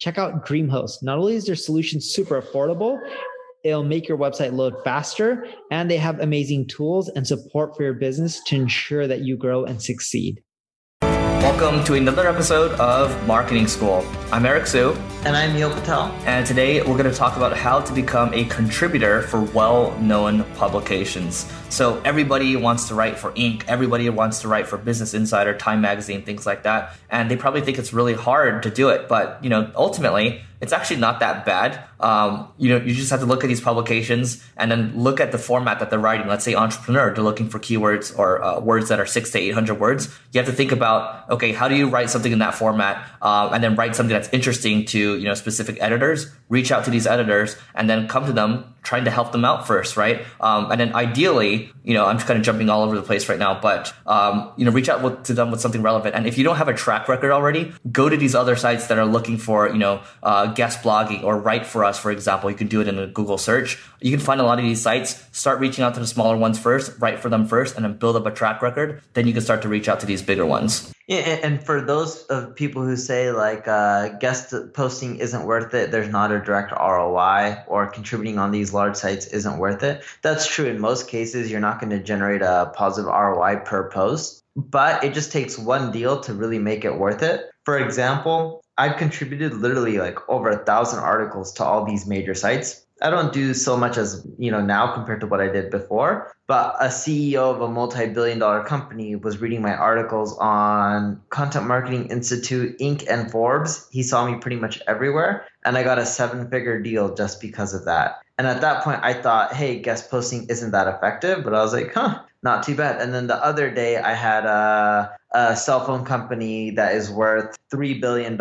Check out DreamHost. Not only is their solution super affordable, it'll make your website load faster, and they have amazing tools and support for your business to ensure that you grow and succeed. Welcome to another episode of Marketing School. I'm Eric Siu. And I'm Neil Patel. And today we're going to talk about how to become a contributor for well known publications. So, everybody wants to write for Inc., everybody wants to write for Business Insider, Time Magazine, things like that. And they probably think it's really hard to do it. But, you know, ultimately, it's actually not that bad. Um, you know, you just have to look at these publications and then look at the format that they're writing. Let's say entrepreneur, they're looking for keywords or uh, words that are six to eight hundred words. You have to think about, okay, how do you write something in that format, uh, and then write something that's interesting to you know specific editors. Reach out to these editors and then come to them trying to help them out first, right? Um, and then ideally, you know, I'm just kind of jumping all over the place right now, but um, you know, reach out with, to them with something relevant. And if you don't have a track record already, go to these other sites that are looking for you know uh, guest blogging or write for us, for example. You can do it in a Google search. You can find a lot of these sites. Start reaching out to the smaller ones first, write for them first, and then build up a track record. Then you can start to reach out to these bigger ones. Yeah, and for those of people who say like uh, guest posting isn't worth it, there's not a direct ROI, or contributing on these large sites isn't worth it. That's true in most cases. You're not going to generate a positive ROI per post, but it just takes one deal to really make it worth it. For example, I've contributed literally like over a thousand articles to all these major sites. I don't do so much as you know now compared to what I did before. But a CEO of a multi-billion dollar company was reading my articles on Content Marketing Institute, Inc., and Forbes. He saw me pretty much everywhere, and I got a seven-figure deal just because of that. And at that point, I thought, hey, guest posting isn't that effective. But I was like, huh, not too bad. And then the other day, I had a, a cell phone company that is worth $3 billion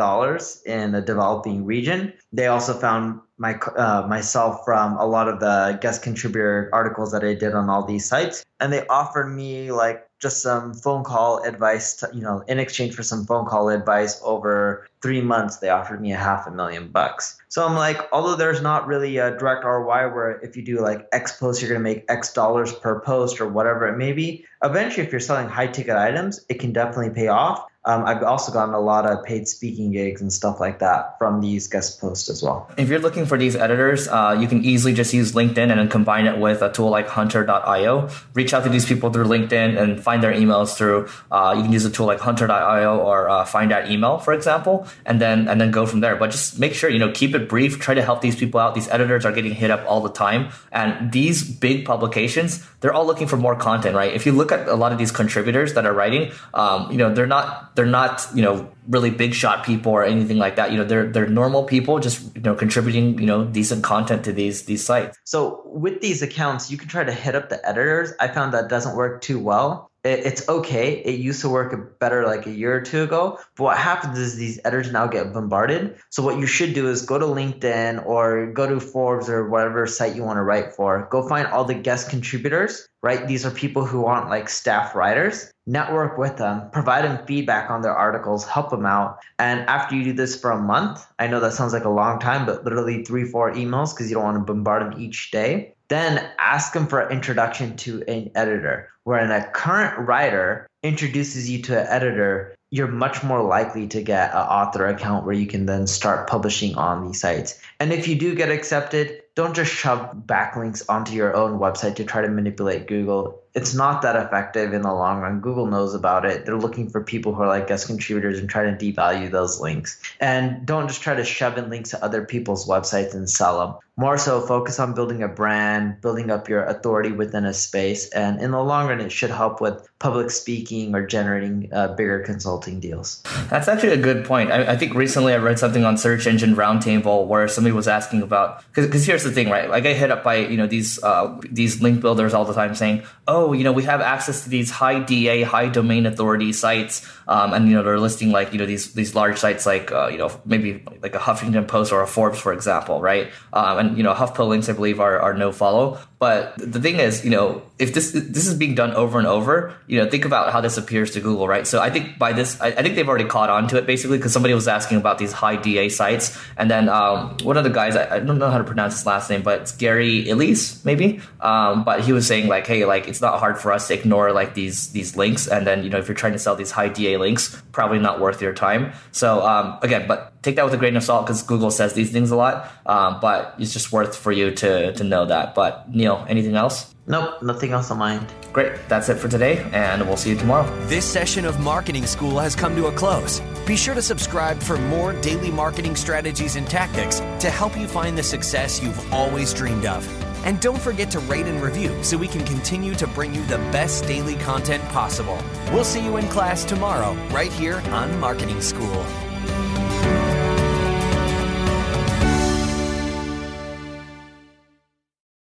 in a developing region. They also found my uh, myself from a lot of the guest contributor articles that I did on all these sites, and they offered me like just some phone call advice. To, you know, in exchange for some phone call advice over three months, they offered me a half a million bucks. So I'm like, although there's not really a direct ROI where if you do like X posts, you're going to make X dollars per post or whatever it may be. Eventually, if you're selling high ticket items, it can definitely pay off. Um, I've also gotten a lot of paid speaking gigs and stuff like that from these guest posts as well. If you're looking for these editors, uh, you can easily just use LinkedIn and then combine it with a tool like Hunter.io. Reach out to these people through LinkedIn and find their emails through. Uh, you can use a tool like Hunter.io or uh, find that email, for example, and then and then go from there. But just make sure you know keep it brief. Try to help these people out. These editors are getting hit up all the time, and these big publications they're all looking for more content, right? If you look at a lot of these contributors that are writing, um, you know they're not they're not you know really big shot people or anything like that. You know, they're they're normal people just you know contributing you know decent content to these these sites. So with these accounts, you can try to hit up the editors. I found that doesn't work too well it's okay. It used to work better like a year or two ago. But what happens is these editors now get bombarded. So what you should do is go to LinkedIn or go to Forbes or whatever site you want to write for. Go find all the guest contributors, right? These are people who aren't like staff writers. Network with them, provide them feedback on their articles, help them out. And after you do this for a month, I know that sounds like a long time, but literally three, four emails because you don't want to bombard them each day. Then ask them for an introduction to an editor wherein a current writer introduces you to an editor, you're much more likely to get an author account where you can then start publishing on these sites. And if you do get accepted, don't just shove backlinks onto your own website to try to manipulate Google. It's not that effective in the long run. Google knows about it. They're looking for people who are like guest contributors and try to devalue those links. And don't just try to shove in links to other people's websites and sell them. More so focus on building a brand, building up your authority within a space. And in the long run, it should help with public speaking or generating uh, bigger consulting deals. That's actually a good point. I, I, think recently I read something on Search Engine Roundtable where somebody was asking about because here's the thing, right? I get hit up by you know these uh, these link builders all the time saying, oh, you know, we have access to these high DA, high domain authority sites, um, and you know they're listing like you know these these large sites like uh, you know maybe like a Huffington Post or a Forbes, for example, right? Um, and you know HuffPo links I believe are, are no follow. But the thing is, you know, if this this is being done over and over, you know, think about how this appears to Google, right? So I think by this, I, I think they've already caught on to it basically because somebody was asking about these high DA sites, and then um, one of the guys, I, I, don't know how to pronounce his last name, but it's Gary Illyes, maybe. Um, but he was saying like, hey, like it's not hard for us to ignore like these these links, and then you know if you're trying to sell these high DA links, probably not worth your time. So um, again, but take that with a grain of salt because Google says these things a lot. Um, but it's just worth for you to to know that. But Neil, anything else? Nope, nothing else on mind. Great, that's it for today, and we'll see you tomorrow. This session of Marketing School has come to a close. Be sure to subscribe for more daily marketing strategies and tactics to help you find the success you've always dreamed of. And don't forget to rate and review so we can continue to bring you the best daily content possible. We'll see you in class tomorrow, right here on Marketing School.